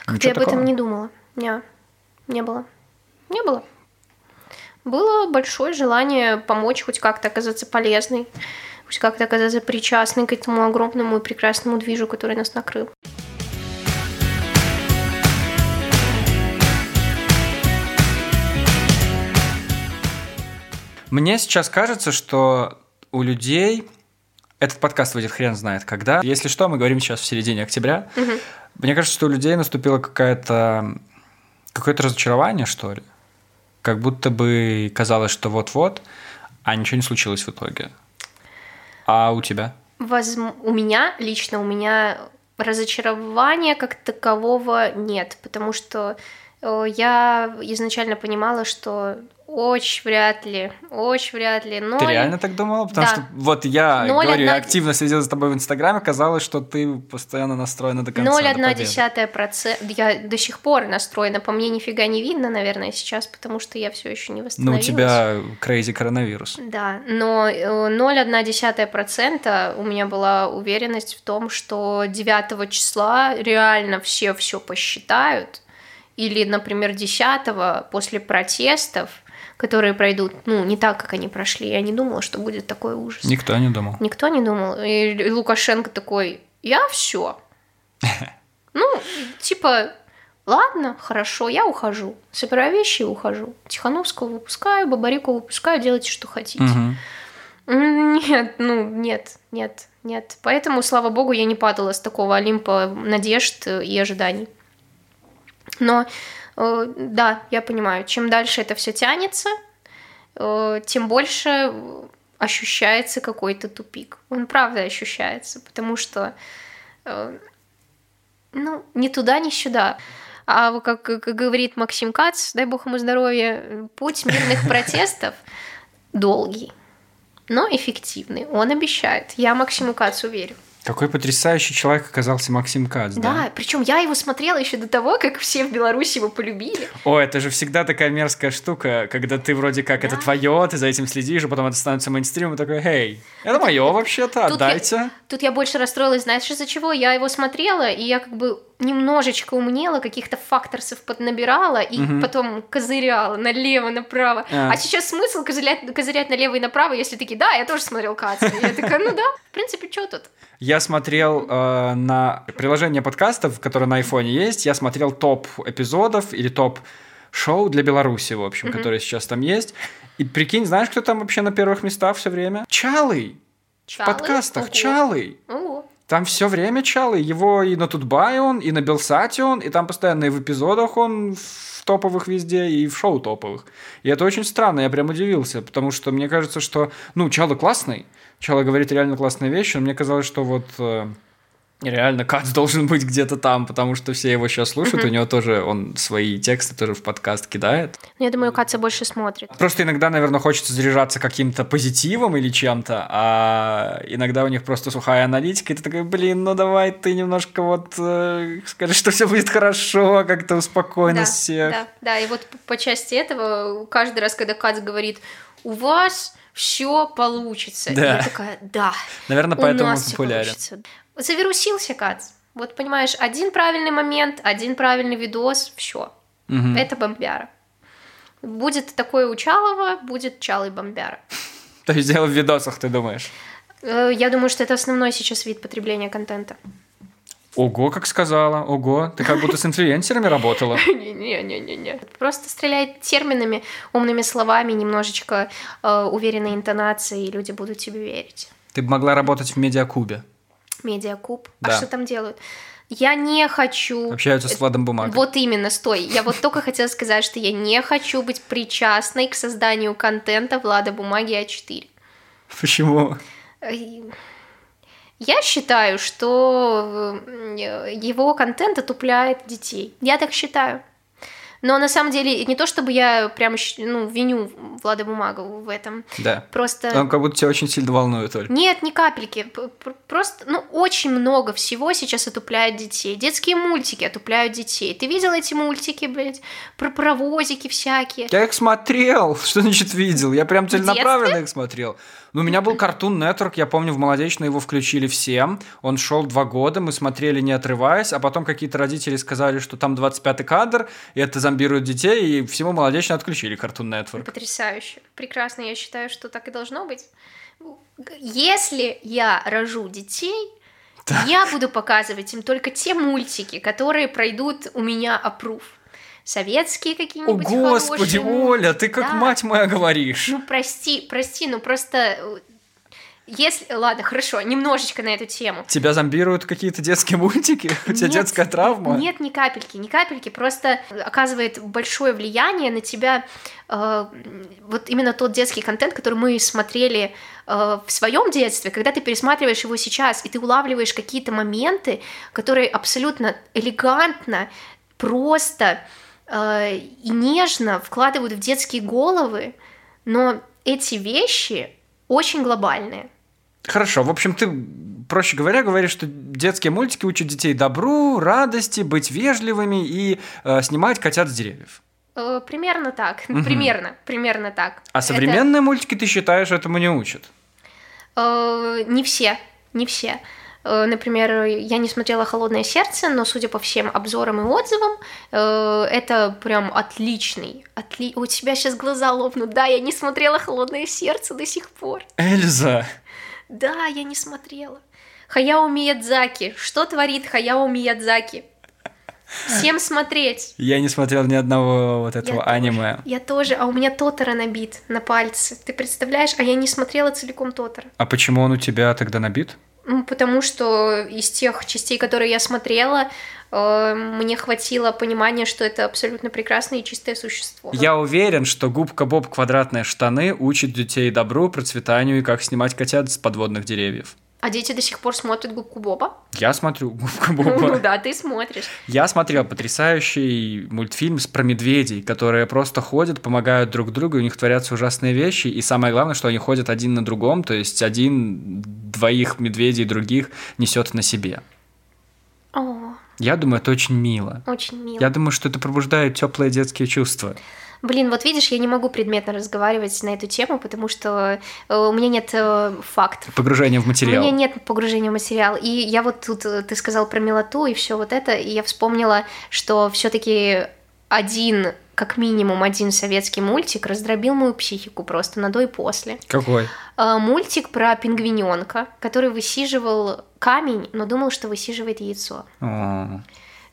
Как Ничего я об этом такого? не думала. Не, не было. Не было. Было большое желание помочь хоть как-то оказаться полезной, хоть как-то оказаться причастной к этому огромному и прекрасному движу, который нас накрыл. Мне сейчас кажется, что у людей этот подкаст выйдет хрен знает когда. Если что, мы говорим сейчас в середине октября. Мне кажется, что у людей наступило какая-то какое-то разочарование, что ли. Как будто бы казалось, что вот-вот, а ничего не случилось в итоге. А у тебя? Возм- У меня, лично у меня разочарования как такового нет, потому что э, я изначально понимала, что очень вряд ли, очень вряд ли. Но Ты реально так думала? Потому Да. что вот я Ноль говорю, я одна- активно следил за тобой в Инстаграме, казалось, что ты постоянно настроена до конца. до победы. 0,1 процент. Я до сих пор настроена. По мне нифига не видно, наверное, сейчас, потому что я все еще не Ну, у восстановилась. тебя crazy коронавирус. Да, но э, 0,1% у меня была уверенность в том, что 9 числа реально все все посчитают, или, например, 10 после протестов, которые пройдут, ну, не так, как они прошли. Я не думала, что будет такой ужас. Никто не думал. Никто не думал. И Лукашенко такой, я все. Ну, типа, ладно, хорошо, я ухожу. Собираю вещи и ухожу. Тихановского выпускаю, Бабарику выпускаю, делайте, что хотите. Нет, ну, нет, нет, нет. Поэтому, слава богу, я не падала с такого Олимпа надежд и ожиданий. Но, да, я понимаю, чем дальше это все тянется, э, тем больше ощущается какой-то тупик. Он правда ощущается, потому что, э, ну, ни туда, ни сюда. А как говорит Максим Кац, дай бог ему здоровья, путь мирных протестов долгий, но эффективный. Он обещает. Я Максиму Кацу верю. Какой потрясающий человек оказался Максим Кац, да? Да, причем я его смотрела еще до того, как все в Беларуси его полюбили. О, это же всегда такая мерзкая штука, когда ты вроде как это Да. твое, ты за этим следишь, а потом это становится мейнстримом, и такой, эй, это мое вообще-то, Тут я- отдайте. Тут я больше расстроилась, знаешь, из-за чего? Я его смотрела, и я как бы немножечко умнела, каких-то факторсов поднабирала, и Мгм. потом козыряла налево, направо. А. А. сейчас смысл козырять, козырять налево и направо, если такие, да, я тоже смотрел. И я такая, ну да, в принципе, что тут? Я смотрел э, на приложение подкастов, которое на айфоне есть, я смотрел топ эпизодов или топ шоу для Беларуси, в общем, которые сейчас там есть. И прикинь, знаешь, кто там вообще на первых местах все время? Чалый! В Чалы? подкастах Ого. Чалый! Ого. Там все время Чалый. Его и на Тутбае он, и на Белсате он, и там постоянно и в эпизодах он в топовых везде, и в шоу топовых. И это очень странно, я прям удивился, потому что мне кажется, что, ну, Чалы классный, Чала говорит реально классные вещи, но мне казалось, что вот э, реально Кац должен быть где-то там, потому что все его сейчас слушают, у него тоже, он свои тексты тоже в подкаст кидает. Ну, я думаю, Каца больше смотрит. Просто иногда, наверное, хочется заряжаться каким-то позитивом или чем-то, а иногда у них просто сухая аналитика, и ты такой, блин, ну давай ты немножко вот э, скажи, что все будет хорошо, как-то успокой да, нас всех. Да, да, и вот по- части этого каждый раз, когда Кац говорит, у вас все получится. Да. Я такая, да, Наверное, поэтому он популярен. получится. Завирусился Кац. Вот понимаешь, один правильный момент, один правильный видос, все. Мгм. Это бомбяра. Будет такое у Чалова, будет Чалый бомбяра. То есть дело в видосах, ты думаешь? Э, Я думаю, что это основной сейчас вид потребления контента. Ого, как сказала, ого, ты как будто с инфлюенсерами работала. Не-не-не-не. Просто стреляй терминами, умными словами, немножечко э, уверенной интонацией, и люди будут тебе верить. Ты бы могла работать в медиакубе. Медиакуб. Да. А что там делают? Я не хочу... Общаются с Владом Бумагой. Вот именно, стой. Я вот только хотела сказать, что я не хочу быть причастной к созданию контента Влада Бумаги А4. Почему? Я считаю, что э, его контент отупляет детей. Я так считаю. Но на самом деле не то, чтобы я прям ну, виню Влада Бумагу в этом. Да. Просто... Он как будто тебя очень сильно волнует, Оль. Нет, ни капельки. Просто, ну, очень много всего сейчас отупляет детей. Детские мультики отупляют детей. Ты видел эти мультики, блядь? Про паровозики всякие. Я их смотрел. Что значит видел? Я прям целенаправленно их смотрел. Ну, у меня был Cartoon Network, я помню, в Молодечно его включили всем. Он шел два года, мы смотрели не отрываясь, а потом какие-то родители сказали, что там 25-й кадр, и это зомбирует детей, и всему Молодечно отключили Cartoon Network. Потрясающе. Прекрасно, я считаю, что так и должно быть. Если я рожу детей, да. я буду показывать им только те мультики, которые пройдут у меня опруф советские какие-нибудь О, господи, хорошие. Оля, ты как да. мать моя говоришь. Ну, прости, прости, ну просто... Э, если... Ладно, хорошо, немножечко на эту тему. Тебя зомбируют какие-то детские мультики? У тебя нет, детская травма? Нет, ни капельки, ни капельки. Просто оказывает большое влияние на тебя э, вот именно тот детский контент, который мы смотрели э, в своем детстве, когда ты пересматриваешь его сейчас, и ты улавливаешь какие-то моменты, которые абсолютно элегантно, просто Э, и нежно вкладывают в детские головы, но эти вещи очень глобальные. Хорошо, в общем, ты, проще говоря, говоришь, что детские мультики учат детей добру, радости, быть вежливыми и э, снимать котят с деревьев. Э, примерно так, угу. примерно, примерно так. А современные Это... мультики ты считаешь этому не учат? Э, не все, не все. Э, например, я не смотрела «Холодное сердце», но, судя по всем обзорам и отзывам, э, это прям отличный. Отли... У тебя сейчас глаза лопнут. Да, я не смотрела «Холодное сердце» до сих пор. Эльза! Да, я не смотрела. Хаяо Миядзаки. Что творит Хаяо Миядзаки? Всем смотреть. Я не смотрел ни одного вот этого я аниме. Тоже, я тоже, а у меня Тотора набит на пальце. Ты представляешь? А я не смотрела целиком Тотора. А почему он у тебя тогда набит? Потому что из тех частей, которые я смотрела, э, мне хватило понимания, что это абсолютно прекрасное и чистое существо. Я уверен, что губка Боб квадратные штаны учит детей добру, процветанию и как снимать котят с подводных деревьев. А дети до сих пор смотрят губку Боба? Я смотрю губку Боба. Ну да, ты смотришь. Я смотрел потрясающий мультфильм про медведей, которые просто ходят, помогают друг другу, и у них творятся ужасные вещи. И самое главное, что они ходят один на другом, то есть один двоих медведей других несет на себе. О. Я думаю, это очень мило. Очень мило. Я думаю, что это пробуждает теплые детские чувства. Блин, вот видишь, я не могу предметно разговаривать на эту тему, потому что э, у меня нет э, фактов. Погружения в материал. У меня нет погружения в материал. И я вот тут, э, ты сказал про милоту и все вот это, и я вспомнила, что все-таки один как минимум один советский мультик раздробил мою психику просто на до и после. Какой? Мультик про пингвиненка, который высиживал камень, но думал, что высиживает яйцо. О.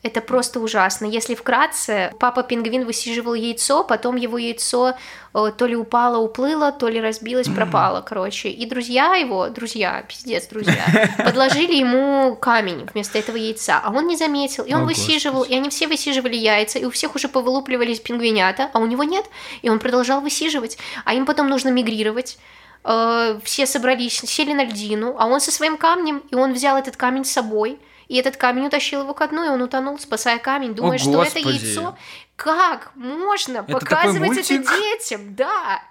Это просто ужасно. Если вкратце, папа пингвин высиживал яйцо, потом его яйцо э, то ли упало, уплыло, то ли разбилось, пропало, короче. И друзья его, друзья, пиздец, друзья, подложили ему камень вместо этого яйца, а он не заметил. И он О, высиживал, Господи. и они все высиживали яйца, и у всех уже повылупливались пингвинята, а у него нет. И он продолжал высиживать. А им потом нужно мигрировать э, все собрались, сели на льдину, а он со своим камнем, и он взял этот камень с собой, и этот камень утащил его к дну, и он утонул, спасая камень, думая, О, что это яйцо. Как можно это показывать это детям? Да.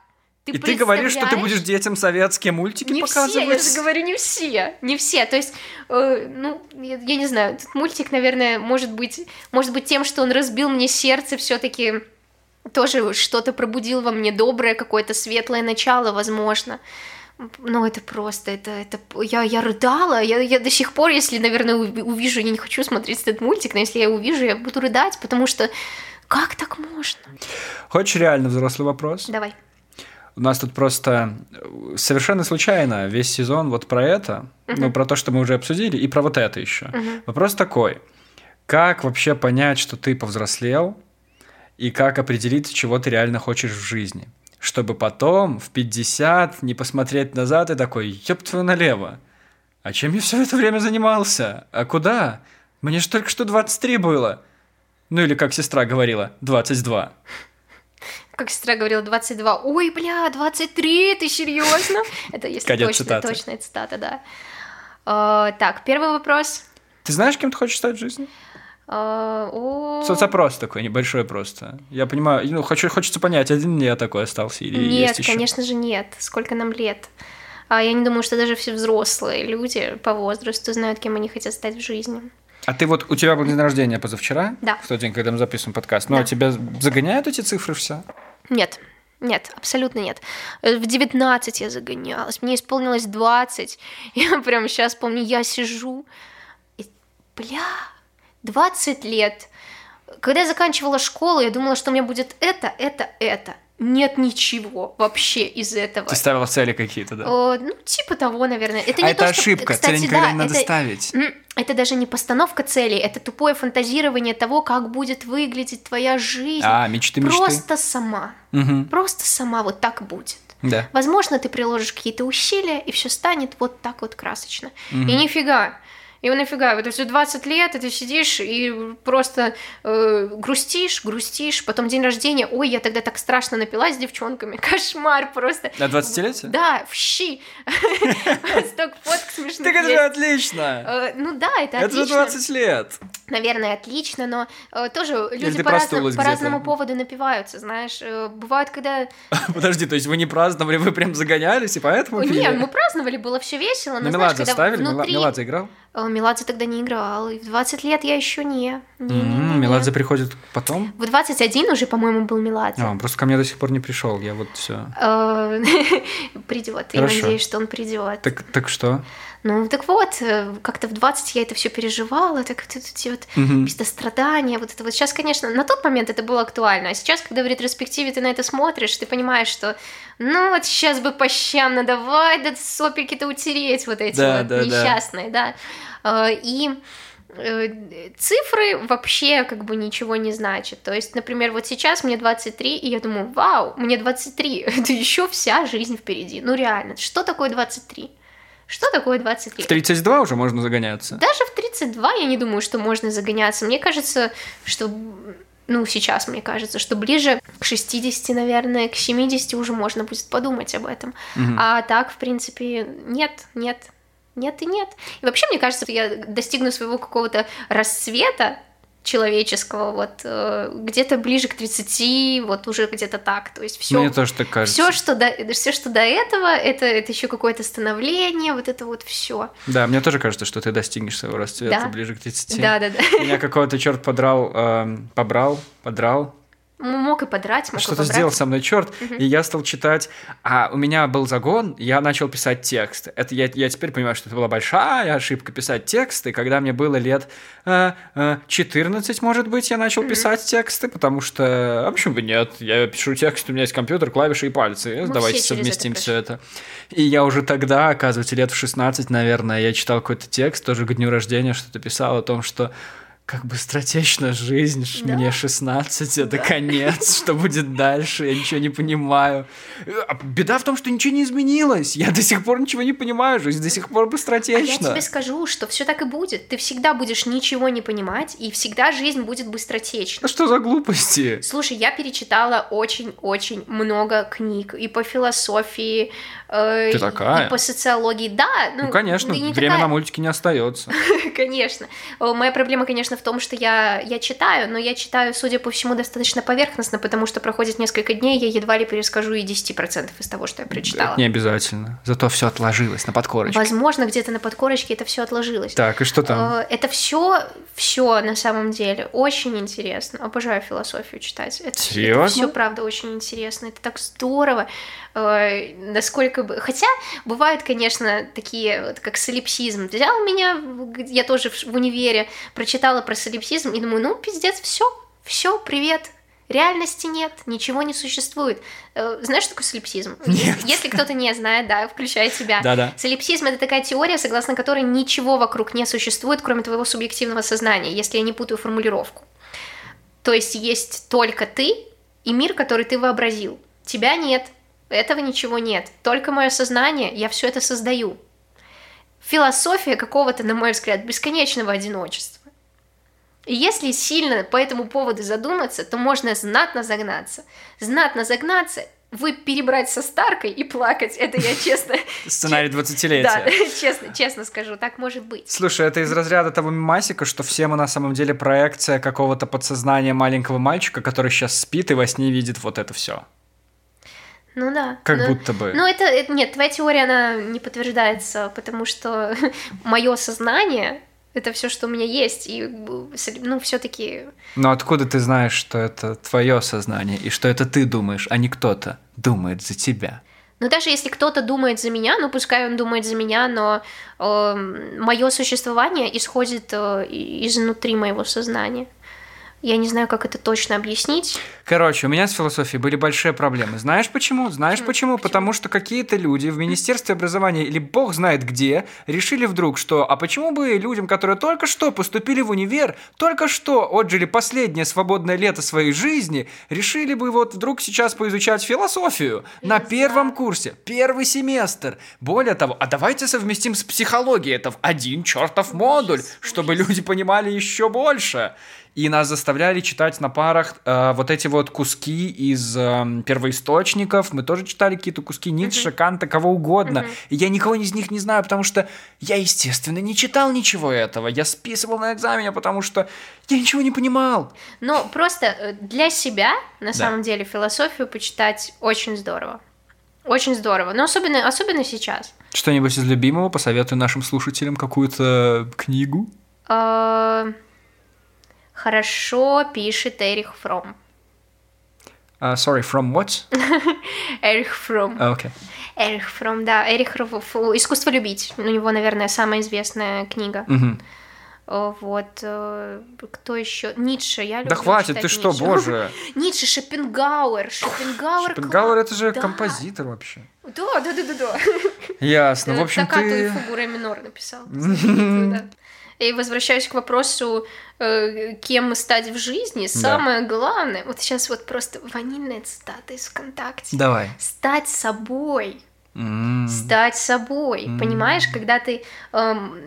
Ты и ты говоришь, что ты будешь детям советские мультики не показывать? Не все, я же говорю, не все, не все. То есть, э, ну, я, я не знаю, этот мультик, наверное, может быть, может быть тем, что он разбил мне сердце, все-таки тоже что-то пробудил во мне доброе, какое-то светлое начало, возможно. Ну, это просто, это, это, я, я рыдала, я, я до сих пор, если, наверное, увижу, я не хочу смотреть этот мультик, но если я увижу, я буду рыдать, потому что как так можно? Хочешь реально взрослый вопрос? Давай. У нас тут просто совершенно случайно весь сезон вот про это, uh-huh. ну, про то, что мы уже обсудили, и про вот это еще. Uh-huh. Вопрос такой. Как вообще понять, что ты повзрослел, и как определить, чего ты реально хочешь в жизни? Чтобы потом в 50 не посмотреть назад и такой, ёб твою налево. а чем я все это время занимался? А куда? Мне же только что 23 было. Ну или, как сестра говорила, 22. Как сестра говорила, 22. Ой, бля, 23, ты серьезно? Это если Кадет точно, цитата. точная цитата, да. А, так, первый вопрос. Ты знаешь, кем ты хочешь стать в жизни? А, о, Соцопрос такой, небольшой просто. Я понимаю, ну, хочу, хочется понять, один ли я такой остался или Нет, есть еще. конечно же нет. Сколько нам лет? А я не думаю, что даже все взрослые люди по возрасту знают, кем они хотят стать в жизни. А ты вот, у тебя был день рождения позавчера? Да. В тот день, когда мы записываем подкаст. Ну, Да. а тебя загоняют эти цифры все? Нет, нет, абсолютно нет. Э, В 19 я загонялась, мне исполнилось 20. Я прям сейчас помню, я сижу, и, бля, 20 лет. Когда я заканчивала школу, я думала, что у меня будет это, это, это. Нет ничего вообще из этого. Ты ставила цели какие-то, да? Э, ну, типа того, наверное. Это а не это то, что- ошибка, кстати, цели никогда да, не надо это- ставить. Это даже не постановка целей, это тупое фантазирование того, как будет выглядеть твоя жизнь. А, мечты, мечты. Просто сама. Мгм. Просто сама вот так будет. Да. Возможно, ты приложишь какие-то усилия, и все станет вот так вот красочно. Мгм. И нифига. И нафига, вот все 20 лет, и ты сидишь и просто э, грустишь, грустишь, потом день рождения, ой, я тогда так страшно напилась с девчонками, кошмар просто. На 20-летие? Да, в щи. Столько фоток смешных Так это же отлично! Э, Ну да, это Это же отлично. 20 лет! Наверное, отлично, но э, тоже люди по, разному поводу напиваются, знаешь. Э, бывает, когда... Подожди, то есть вы не праздновали, вы прям загонялись, и поэтому? Нет, мы праздновали, было все весело, но На знаешь, когда внутри... Меладзе играл? Э, Меладзе тогда не играл, и в 20 лет я еще не. не, не, не, не. Меладзе приходит потом? В 21 уже, по-моему, был Меладзе. А, он просто ко мне до сих пор не пришел, я вот все. Э, Придет, я надеюсь, что он придет. Так, так что? Ну, так вот, э, как-то в 20 я это все переживала, так вот эти вот какие-то страдания, вот это вот. Сейчас, конечно, на тот момент это было актуально, а сейчас, когда в ретроспективе ты на это смотришь, ты понимаешь, что, ну, вот сейчас бы по щам надавать, да сопельки-то утереть вот эти Да, вот да, да. несчастные, да. Э, И э, цифры вообще как бы ничего не значат. То есть, например, вот сейчас мне 23, и я думаю, вау, мне 23, это еще вся жизнь впереди. Ну реально, что такое 23? Что такое 23? В 32 уже можно загоняться? Даже в 32 я не думаю, что можно загоняться. Мне кажется, что ну, сейчас мне кажется, что ближе к 60, наверное, к 70 уже можно будет подумать об этом. Мгм. А так, в принципе, нет, нет, нет и нет. И вообще, мне кажется, я достигну своего какого-то расцвета человеческого, вот э, где-то ближе к 30, вот уже где-то так. То есть все, Мне тоже так кажется. все, что до, все, что до этого, это, это еще какое-то становление, вот это вот все. Да, мне тоже кажется, что ты достигнешь своего расцвета Да. ближе к 30. Да, да, да. Меня какого-то черт подрал, эм, побрал, подрал. Мог и подрать, мог Что-то сделал со мной черт, и я стал читать. А у меня был загон, я начал писать текст. Это я, я теперь понимаю, что это была большая ошибка писать тексты. Когда мне было лет э, э, 14, может быть, я начал писать тексты, потому что, а почему бы нет? Я пишу текст, у меня есть компьютер, клавиши и пальцы. Мы Давайте совместим это все это. И я уже тогда, оказывается, лет в 16, наверное, я читал какой-то текст, тоже к дню рождения, что-то писал о том, что как быстротечна жизнь, ш- Да. мне 16, это конец, что будет дальше, я ничего не понимаю. А Беда в том, что ничего не изменилось, я до сих пор ничего не понимаю, жизнь до сих пор А я быстротечна. тебе скажу, что все так и будет. Ты всегда будешь ничего не понимать, и всегда жизнь будет быстротечна. Ну что за глупости? Слушай, я перечитала очень-очень много книг и по философии, Ты и- такая? и по социологии. Да, ну, Ну, конечно, время такая- на мультике не остается. Конечно. О, Моя проблема, конечно, в том, что я, я читаю, но я читаю, судя по всему, достаточно поверхностно, потому что проходит несколько дней, я едва ли перескажу и 10% из того, что я прочитала. Это не обязательно. Зато все отложилось на подкорочке. Возможно, где-то на подкорочке это все отложилось. Так, и что там? Э, Это все, все на самом деле очень интересно. Обожаю философию читать. Это, Серьезно? все правда очень интересно. Это так здорово. Э, Насколько бы. Хотя бывают, конечно, такие, вот как солипсизм. Взял меня, я тоже в универе прочитала про солипсизм и думаю, ну пиздец, все, все, привет. Реальности нет, ничего не существует. Э, Знаешь, что такое солипсизм? Нет. Если кто-то не знает, да, включая тебя. Да-да. Солипсизм это такая теория, согласно которой ничего вокруг не существует, кроме твоего субъективного сознания, если я не путаю формулировку. То есть есть только ты и мир, который ты вообразил. Тебя нет, этого ничего нет. Только мое сознание, я все это создаю. философия какого-то, на мой взгляд, бесконечного одиночества. И если сильно по этому поводу задуматься, то можно знатно загнаться. Знатно загнаться вы перебрать со Старкой и плакать, это я честно... Сценарий 20-летия. Да, честно, честно скажу, так может быть. Слушай, это из разряда того мемасика, что все мы на самом деле проекция какого-то подсознания маленького мальчика, который сейчас спит и во сне видит вот это все. Ну да. Как но, будто бы. Ну это, это, нет, твоя теория, она не подтверждается, потому что мое сознание это все, что у меня есть, и ну все-таки. Но откуда ты знаешь, что это твое сознание и что это ты думаешь, а не кто-то думает за тебя? Но даже если кто-то думает за меня, ну пускай он думает за меня, но э, мое существование исходит э, изнутри моего сознания. Я не знаю, как это точно объяснить. Короче, у меня с философией были большие проблемы. Знаешь почему? Знаешь почему? почему? Потому что какие-то люди в Министерстве образования или бог знает где решили вдруг, что а почему бы людям, которые только что поступили в универ, только что отжили последнее свободное лето своей жизни, решили бы вот вдруг сейчас поизучать философию на первом курсе, первый семестр. Более того, а давайте совместим с психологией это в один чертов модуль, чтобы люди понимали еще больше и нас заставляли читать на парах э, вот эти вот куски из э, первоисточников. Мы тоже читали какие-то куски Ницше, uh-huh. Канта, кого угодно. Uh-huh. И я никого из них не знаю, потому что я, естественно, не читал ничего этого. Я списывал на экзамене, потому что я ничего не понимал. Но просто э, для себя, на да. самом деле, философию почитать очень здорово. Очень здорово. Но особенно, особенно сейчас. Что-нибудь из любимого посоветую нашим слушателям какую-то книгу? Хорошо пишет Эрих Фром. Uh, sorry, from what? Эрих Фромм. Oh, okay. Эрих Фромм, да. Эрих Фромм. «Искусство любить». У него, наверное, самая известная книга. Mm-hmm. Вот. Э, кто еще? Ницше. Я люблю Да хватит, ты что, Ницше. боже. Ницше, Шопенгауэр. Шопенгауэр. Шопенгауэр это же да. композитор вообще. Да, да, да, да, да. Ясно. В общем, ты... фугу ре минор написал. И возвращаюсь к вопросу, э, кем стать в жизни. Самое да. главное, вот сейчас вот просто ванильная цитата из ВКонтакте. Давай. Стать собой. Mm. Стать собой. Mm. Понимаешь, когда ты эм,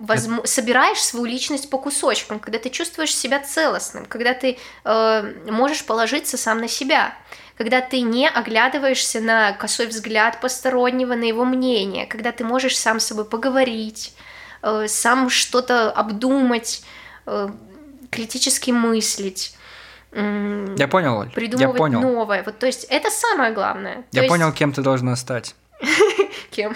возм... Это... собираешь свою личность по кусочкам, когда ты чувствуешь себя целостным, когда ты э, можешь положиться сам на себя когда ты не оглядываешься на косой взгляд постороннего, на его мнение, когда ты можешь сам с собой поговорить, Э, сам что-то обдумать, э, критически мыслить. Я понял, придумывать я понял. новое. Вот, то есть это самое главное. Я то понял, есть... кем ты должна стать. Кем?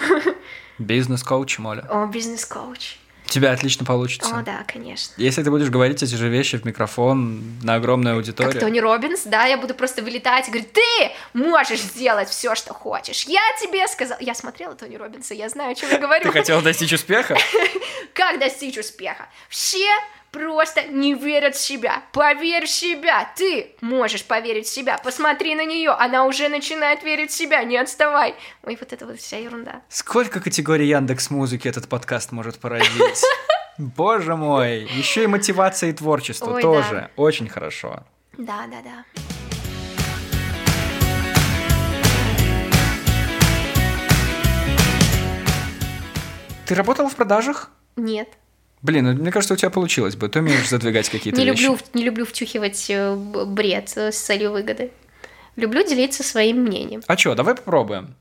Бизнес-коуч, Моля. О, бизнес-коуч. Тебя отлично получится. О, да, конечно. Если ты будешь говорить эти же вещи в микрофон на огромную аудиторию. Как Тони Робинс, да, я буду просто вылетать и говорить, ты можешь сделать все, что хочешь. Я тебе сказал. Я смотрела Тони Робинса, я знаю, о чем я говорю. Ты хотела достичь успеха? Как достичь успеха? Все просто не верят в себя. Поверь в себя. Ты можешь поверить в себя. Посмотри на нее. Она уже начинает верить в себя. Не отставай. Ой, вот это вот вся ерунда. Сколько категорий Яндекс Музыки этот подкаст может породить? Боже мой. Еще и мотивация и творчество Ой, тоже. Да. Очень хорошо. Да, да, да. Ты работала в продажах? Нет. Блин, ну, мне кажется, у тебя получилось бы. Ты умеешь задвигать какие-то не вещи. Люблю, не люблю втюхивать э, бред с целью выгоды. Люблю делиться своим мнением. А что, давай попробуем.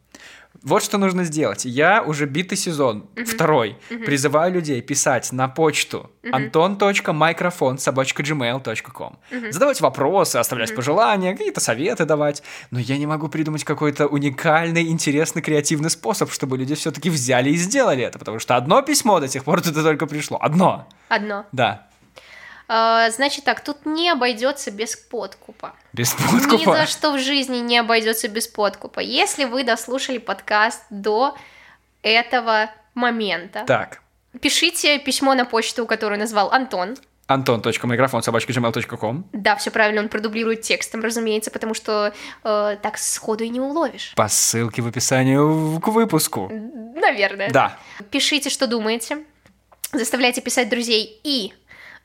Вот что нужно сделать. Я уже битый сезон, uh-huh. второй, uh-huh. призываю людей писать на почту uh-huh. anton.microphone uh-huh. Задавать вопросы, оставлять uh-huh. пожелания, какие-то советы давать. Но я не могу придумать какой-то уникальный, интересный, креативный способ, чтобы люди все-таки взяли и сделали это. Потому что одно письмо до сих пор туда только пришло. Одно. Одно. Да. А, значит так, тут не обойдется без подкупа. Без подкупа? Ни за что в жизни не обойдется без подкупа. Если вы дослушали подкаст до этого момента, так. пишите письмо на почту, которую назвал Антон. Антон.микрофон собачка.gmail.com Да, все правильно, он продублирует текстом, разумеется, потому что э, так сходу и не уловишь. По ссылке в описании к выпуску. Наверное. Да. Пишите, что думаете. Заставляйте писать друзей и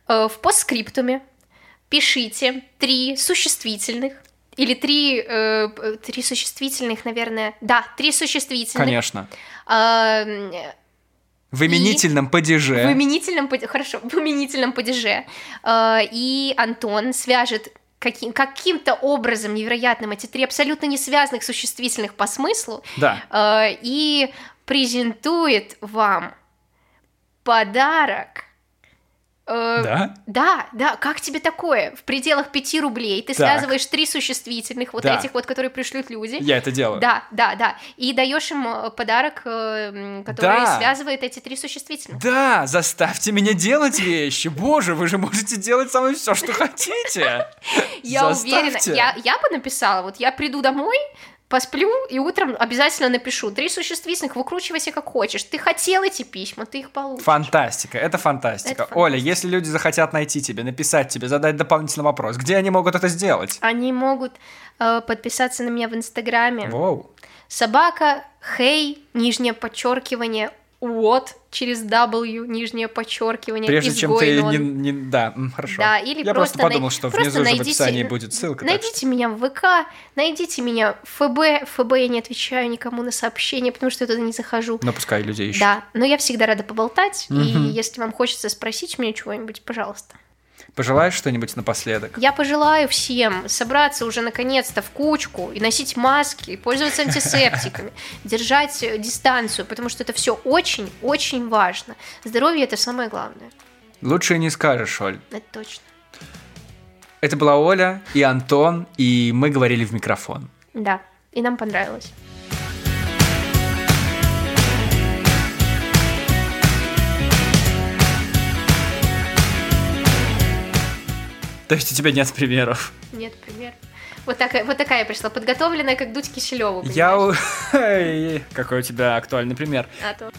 в постскриптуме пишите три существительных или три, э, три существительных, наверное. Да, три существительных. Конечно. Э, В именительном падеже. В именительном падеже. Хорошо, в именительном падеже. Э, и Антон свяжет каким, каким-то образом невероятным эти три абсолютно не связанных существительных по смыслу Да. э, и презентует вам подарок. Э, Да? Да, да, как тебе такое? В пределах 5 рублей ты Так. связываешь три существительных, вот Да. этих вот, которые пришлют люди. Я это делаю. Да, да, да. И даешь им э, подарок, э, который Да. связывает эти три существительных. Да, заставьте меня делать вещи. Боже, вы же можете делать со мной все, что хотите. Я уверена, я бы написала, вот я приду домой, посплю и утром обязательно напишу. Три существительных, выкручивайся как хочешь. Ты хотел эти письма, ты их получишь. Фантастика, это фантастика. Это фантастика. Оля, если люди захотят найти тебя, написать тебе, задать дополнительный вопрос, где они могут это сделать? Они могут э, подписаться на меня в Инстаграме. Воу. Собака, хей, нижнее подчеркивание, вот, через W, нижнее подчеркивание, Прежде чем ты не, не- Да, хорошо. Да, или Я просто, просто подумал, най- что просто внизу же в найдите- описании будет ссылка. так что- Найдите меня в ВК, найдите меня в ФБ. В ФБ я не отвечаю никому на сообщения, потому что я туда не захожу. Но пускай людей ищут. Да, но я всегда рада поболтать, и Мгм. если вам хочется спросить меня чего-нибудь, пожалуйста. Пожелаешь что-нибудь напоследок? Я пожелаю всем собраться уже наконец-то в кучку и носить маски, и пользоваться антисептиками, держать дистанцию, потому что это все очень-очень важно. Здоровье это самое главное, Лучше не скажешь, Оль. это точно. Это была Оля и Антон, и мы говорили в микрофон. Да, и нам понравилось. То есть у тебя нет примеров. Нет, пример. Вот такая, вот такая я пришла, подготовленная, как Дудь Киселеву. Я... у- Какой у тебя актуальный пример? А то.